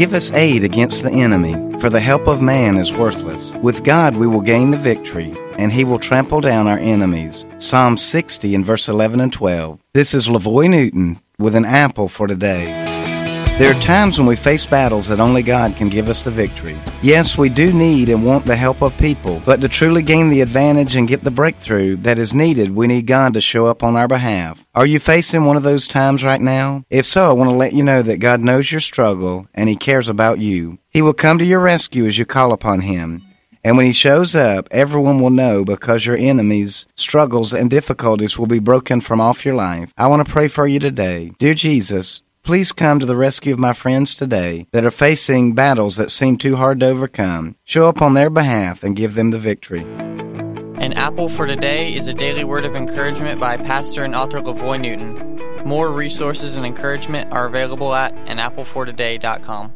Give us aid against the enemy, for the help of man is worthless. With God we will gain the victory, and he will trample down our enemies. Psalm 60 and verse 11 and 12. This is LaVoy Newton with an apple for today. There are times when we face battles that only God can give us the victory. Yes, we do need and want the help of people, but to truly gain the advantage and get the breakthrough that is needed, we need God to show up on our behalf. Are you facing one of those times right now? If so, I want to let you know that God knows your struggle and He cares about you. He will come to your rescue as you call upon Him. And when he shows up, everyone will know because your enemies, struggles, and difficulties will be broken from off your life. I want to pray for you today. Dear Jesus, Please come to the rescue of my friends today that are facing battles that seem too hard to overcome. Show up on their behalf and give them the victory. An Apple for Today is a daily word of encouragement by pastor and author LaVoy Newton. More resources and encouragement are available at anapplefortoday.com.